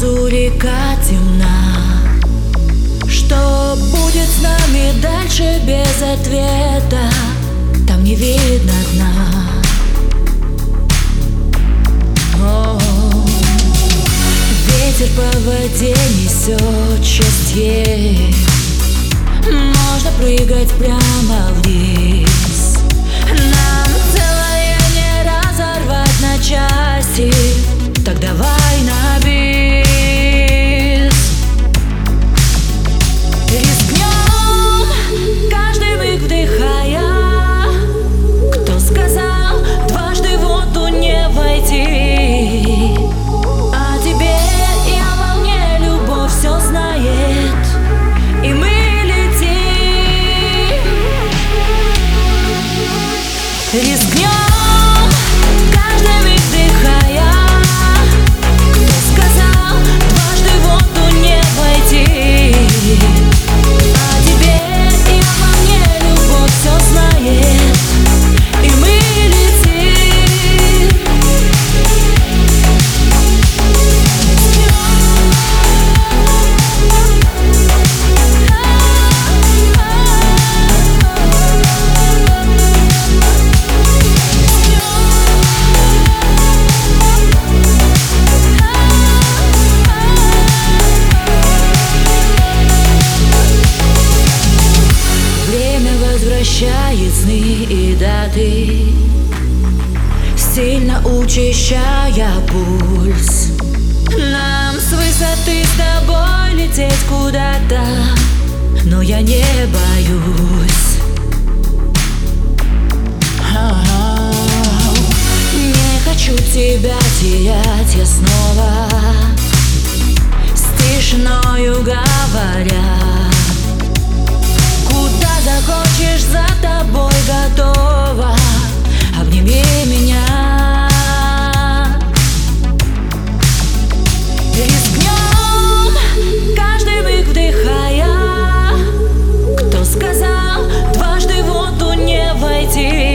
внизу река темна Что будет с нами дальше без ответа Там не видно дна. Ветер по воде несет счастье. Можно прыгать прямо вниз Рискнем, воды. Сильно учащая пульс. Нам с высоты с тобой лететь куда-то Но я не боюсь. Не хочу тебя терять я снова С тишиною говоря. see